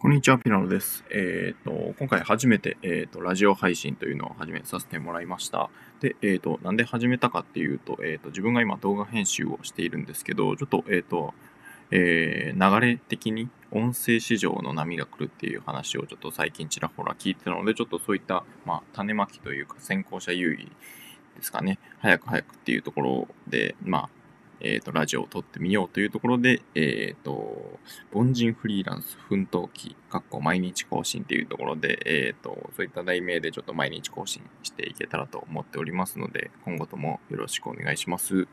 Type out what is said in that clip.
こんにちは、ピラノです。えっ、と、今回初めて、えっ、と、ラジオ配信というのを始めさせてもらいました。で、えっ、と、なんで始めたかっていうと、えっ、と、自分が今動画編集をしているんですけど、ちょっと、えっ、と、えー流れ的に音声市場の波が来るっていう話をちょっと最近ちらほら聞いてたので、ちょっとそういった、まあ、種まきというか先行者優位ですかね、早く早くっていうところで、まあ、えっ、と、ラジオを撮ってみようというところで、えっ、と、凡人フリーランス奮闘記、かっこ毎日更新というところで、えっ、と、そういった題名でちょっと毎日更新していけたらと思っておりますので、今後ともよろしくお願いします。